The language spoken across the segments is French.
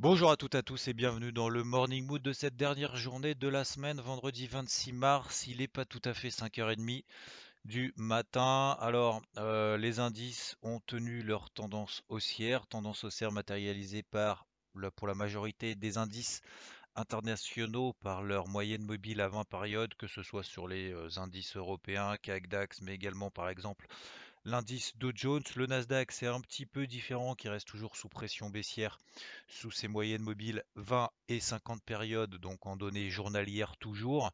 Bonjour à toutes et à tous et bienvenue dans le Morning Mood de cette dernière journée de la semaine, vendredi 26 mars. Il n'est pas tout à fait 5h30 du matin. Alors, euh, les indices ont tenu leur tendance haussière, tendance haussière matérialisée par, pour la majorité des indices internationaux par leur moyenne mobile à 20 périodes, que ce soit sur les euh, indices européens, CAC DAX, mais également par exemple l'indice Dow Jones. Le Nasdaq, c'est un petit peu différent, qui reste toujours sous pression baissière, sous ses moyennes mobiles 20 et 50 périodes, donc en données journalières toujours.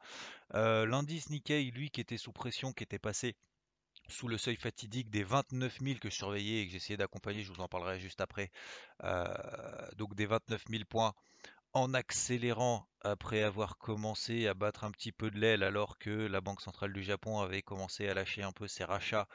Euh, l'indice Nikkei, lui, qui était sous pression, qui était passé sous le seuil fatidique des 29 000 que je surveillais et que j'essayais d'accompagner, je vous en parlerai juste après, euh, donc des 29 000 points en accélérant après avoir commencé à battre un petit peu de l'aile alors que la Banque centrale du Japon avait commencé à lâcher un peu ses rachats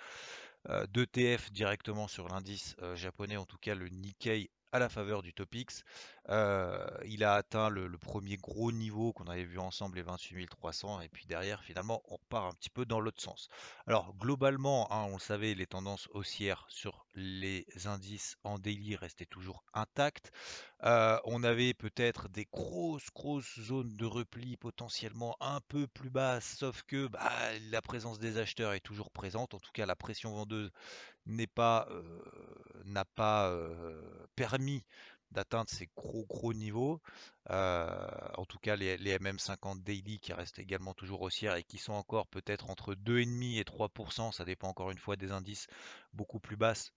d'ETF directement sur l'indice euh, japonais, en tout cas le Nikkei à la faveur du Topix. Euh, il a atteint le, premier gros niveau qu'on avait vu ensemble, les 28 300, et puis derrière, finalement, on repart un petit peu dans l'autre sens. Alors, globalement, hein, on le savait, les tendances haussières sur les indices en daily restaient toujours intactes. Euh, on avait peut-être des grosses, grosses zones de repli potentiellement un peu plus basses, sauf que bah, la présence des acheteurs est toujours présente. En tout cas, la pression vendeuse n'a pas permis d'atteindre ces gros niveaux. En tout cas, les, les MM50 daily qui restent également toujours haussières et qui sont encore peut-être entre 2,5 et 3%, ça dépend encore une fois des indices beaucoup plus basses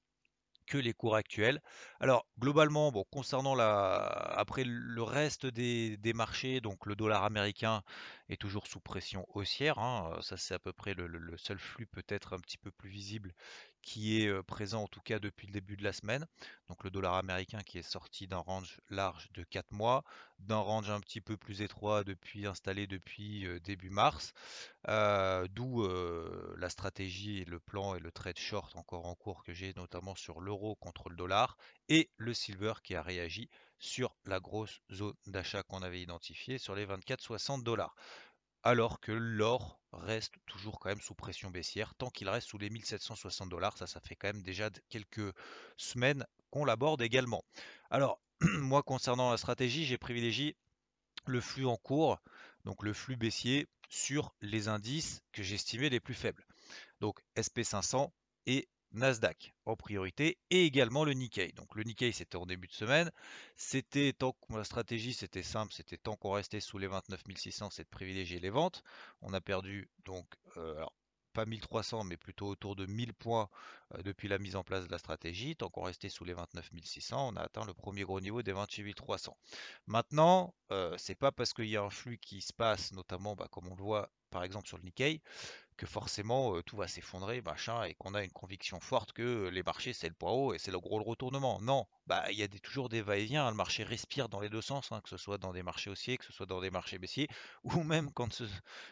que les cours actuels. Alors globalement, bon, concernant la, après le reste des marchés, donc le dollar américain est toujours sous pression haussière. hein, ça c'est à peu près le, seul flux peut-être un petit peu plus visible qui est présent en tout cas depuis le début de la semaine. Donc le dollar américain qui est sorti d'un range large de 4 mois, d'un range un petit peu plus étroit depuis installé depuis début mars. D'où la stratégie et le plan et le trade short encore en cours que j'ai notamment sur l'euro contre le dollar et le silver qui a réagi sur la grosse zone d'achat qu'on avait identifiée sur les 24-60 dollars. Alors que l'or reste toujours quand même sous pression baissière tant qu'il reste sous les 1760 dollars. Ça, ça fait quand même déjà quelques semaines qu'on l'aborde également. Alors, moi concernant la stratégie, j'ai privilégié le flux en cours, donc le flux baissier sur les indices que j'estimais les plus faibles. Donc SP500 et Nasdaq en priorité et également le Nikkei. Donc le Nikkei c'était en début de semaine, c'était tant que la stratégie c'était simple, c'était tant qu'on restait sous les 29 600, c'est de privilégier les ventes. On a perdu donc euh, pas 1300 mais plutôt autour de 1000 points euh, depuis la mise en place de la stratégie. Tant qu'on restait sous les 29 600, on a atteint le premier gros niveau des 28 300. Maintenant, euh, c'est pas parce qu'il y a un flux qui se passe, notamment bah, comme on le voit par exemple sur le Nikkei, que forcément tout va s'effondrer, machin, et qu'on a une conviction forte que les marchés c'est le point haut et c'est le gros retournement. Non, bah il y a toujours des va-et-vient, hein, le marché respire dans les deux sens, hein, que ce soit dans des marchés haussiers, que ce soit dans des marchés baissiers, ou même quand,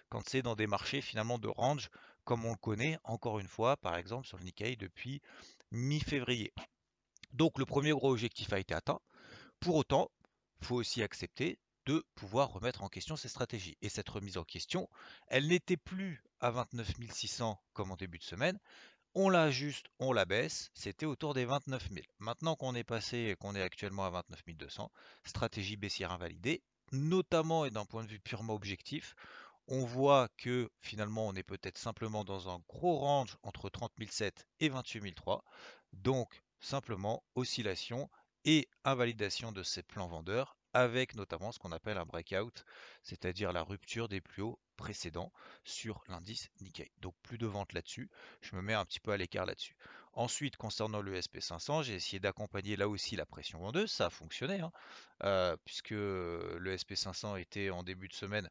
quand c'est dans des marchés finalement de range, comme on le connaît, encore une fois, par exemple sur le Nikkei depuis mi-février. Donc le premier gros objectif a été atteint. Pour autant, faut aussi accepter de pouvoir remettre en question ces stratégies. Et cette remise en question, elle n'était plus à 29 600 comme en début de semaine. On l'ajuste, on la baisse, c'était autour des 29 000. Maintenant qu'on est passé et qu'on est actuellement à 29 200, stratégie baissière invalidée, notamment et d'un point de vue purement objectif, on voit que finalement on est peut-être simplement dans un gros range entre 30 007 et 28 003. Donc simplement oscillation et invalidation de ces plans vendeurs avec notamment ce qu'on appelle un breakout, c'est-à-dire la rupture des plus hauts précédents sur l'indice Nikkei. Donc plus de vente là-dessus, je me mets un petit peu à l'écart là-dessus. Ensuite, concernant le SP500, j'ai essayé d'accompagner là aussi la pression vendeuse, ça a fonctionné, hein, euh, puisque le SP500 était en début de semaine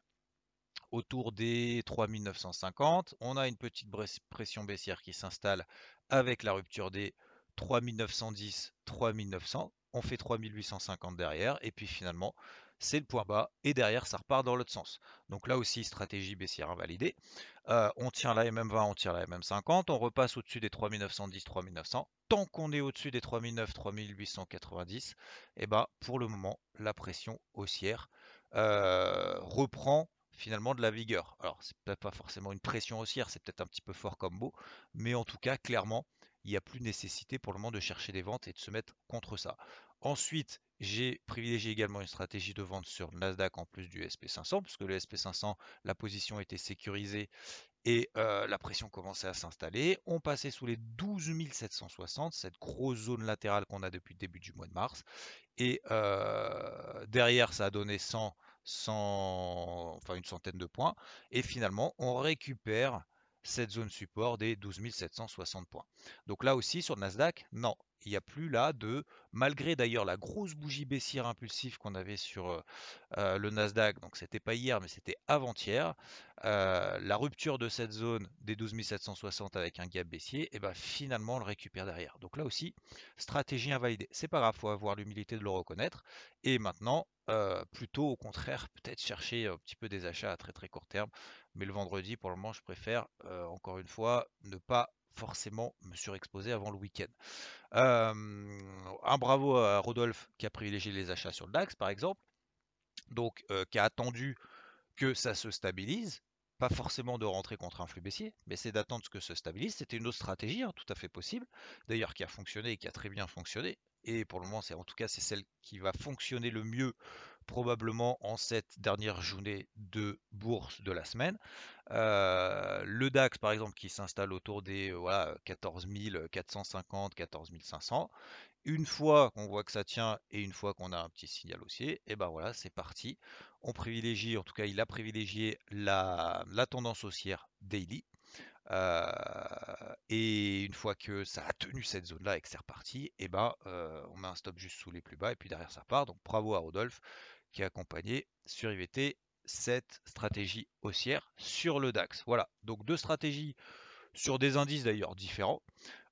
autour des 3950. On a une petite pression baissière qui s'installe avec la rupture des 3910, 3900, on fait 3850 derrière, et puis finalement, c'est le point bas, et derrière, ça repart dans l'autre sens. Donc là aussi, stratégie baissière invalidée. Euh, on tient la MM20, on tient la MM50, on repasse au-dessus des 3910, 3900. Tant qu'on est au-dessus des 3009, 3890, et ben, pour le moment, la pression haussière euh, reprend finalement de la vigueur. Alors, c'est peut-être pas forcément une pression haussière, c'est peut-être un petit peu fort comme mot, mais en tout cas, clairement, il n'y a plus nécessité pour le moment de chercher des ventes et de se mettre contre ça. Ensuite, j'ai privilégié également une stratégie de vente sur Nasdaq en plus du SP500, puisque le SP500, la position était sécurisée et euh, la pression commençait à s'installer. On passait sous les 12 760, cette grosse zone latérale qu'on a depuis le début du mois de mars. Et euh, derrière, ça a donné 100, 100, enfin une centaine de points. Et finalement, on récupère cette zone support des 12 760 points. Donc là aussi, sur le Nasdaq, non, il n'y a plus là de, malgré d'ailleurs la grosse bougie baissière impulsive qu'on avait sur le Nasdaq, donc c'était pas hier mais c'était avant-hier, la rupture de cette zone des 12 760 avec un gap baissier, et ben finalement on le récupère derrière. Donc là aussi, stratégie invalidée. C'est pas grave, faut avoir l'humilité de le reconnaître. Et maintenant, plutôt au contraire, peut-être chercher un petit peu des achats à très très court terme. Mais le vendredi, pour le moment, je préfère encore une fois ne pas forcément me surexposer avant le week-end. un bravo à Rodolphe qui a privilégié les achats sur le DAX par exemple, donc qui a attendu que ça se stabilise, pas forcément de rentrer contre un flux baissier, mais c'est d'attendre que ça se stabilise. C'était une autre stratégie, hein, tout à fait possible, d'ailleurs qui a fonctionné et qui a très bien fonctionné. Et pour le moment, c'est en tout cas c'est celle qui va fonctionner le mieux probablement en cette dernière journée de bourse de la semaine. Euh, le DAX, par exemple, qui s'installe autour des euh, voilà, 14 450, 14 500. Une fois qu'on voit que ça tient et une fois qu'on a un petit signal haussier, et eh ben voilà, c'est parti. On privilégie, en tout cas, il a privilégié la, tendance haussière daily. Euh, et une fois que ça a tenu cette zone-là et que c'est reparti, et eh ben, on met un stop juste sous les plus bas et puis derrière ça part. Donc bravo à Rodolphe qui a accompagné sur IVT cette stratégie haussière sur le DAX. Voilà, donc deux stratégies sur des indices d'ailleurs différents.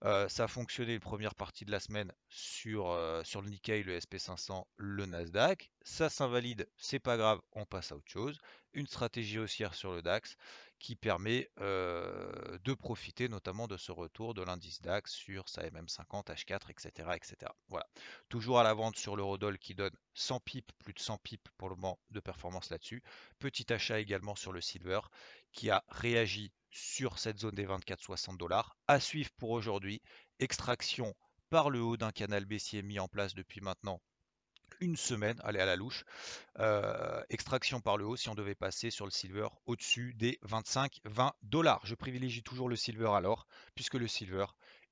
Euh, ça a fonctionné une première partie de la semaine sur, euh, le Nikkei, le SP500, le Nasdaq. Ça s'invalide, c'est pas grave, on passe à autre chose. Une stratégie haussière sur le DAX qui permet euh, de profiter notamment de ce retour de l'indice DAX sur sa MM50, H4, etc. etc. Voilà. Toujours à la vente sur l'eurodoll qui donne 100 pips, plus de 100 pips pour le moment de performance là-dessus. Petit achat également sur le silver qui a réagi sur cette zone des 24-60 dollars. À suivre pour aujourd'hui, extraction par le haut d'un canal baissier mis en place depuis maintenant une semaine, allez à la louche. Euh, extraction par le haut si on devait passer sur le silver au-dessus des 25-20 dollars. Je privilégie toujours le silver alors, puisque le silver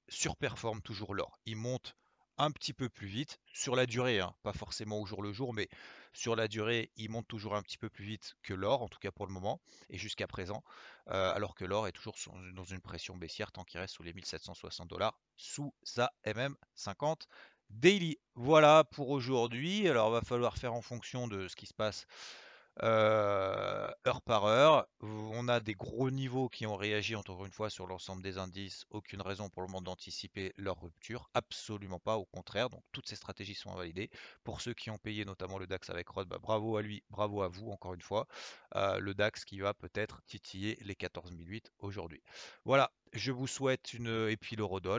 surperforme toujours l'or. Il monte un petit peu plus vite sur la durée, hein, pas forcément au jour le jour, mais sur la durée, il monte toujours un petit peu plus vite que l'or, en tout cas pour le moment, et jusqu'à présent, euh, alors que l'or est toujours dans une pression baissière tant qu'il reste sous les 1760 dollars, sous sa MM50 daily. Voilà pour aujourd'hui. Alors, va falloir faire en fonction de ce qui se passe heure par heure. On a des gros niveaux qui ont réagi encore une fois sur l'ensemble des indices. Aucune raison pour le moment d'anticiper leur rupture. Absolument pas, au contraire. Donc toutes ces stratégies sont invalidées. Pour ceux qui ont payé notamment le DAX avec Rod, bah, bravo à lui, bravo à vous encore une fois. Le DAX qui va peut-être titiller les 14008 aujourd'hui. Voilà, je vous souhaite une... Et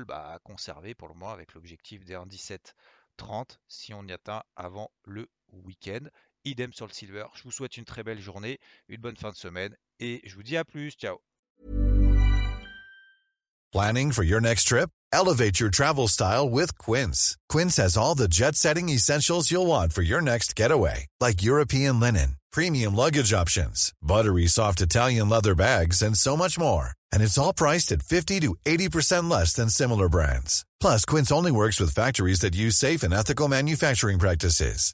bah, à conserver pour le moment avec l'objectif des 1,1730 si on y atteint avant le week-end. Idem sur le silver. Je vous souhaite une très belle journée, une bonne fin de semaine et je vous dis à plus. Ciao. Planning for your next trip? Elevate your travel style with Quince. Quince has all the jet-setting essentials you'll want for your next getaway, like European linen, premium luggage options, buttery soft Italian leather bags and so much more. And it's all priced at 50 to 80% less than similar brands. Plus, Quince only works with factories that use safe and ethical manufacturing practices.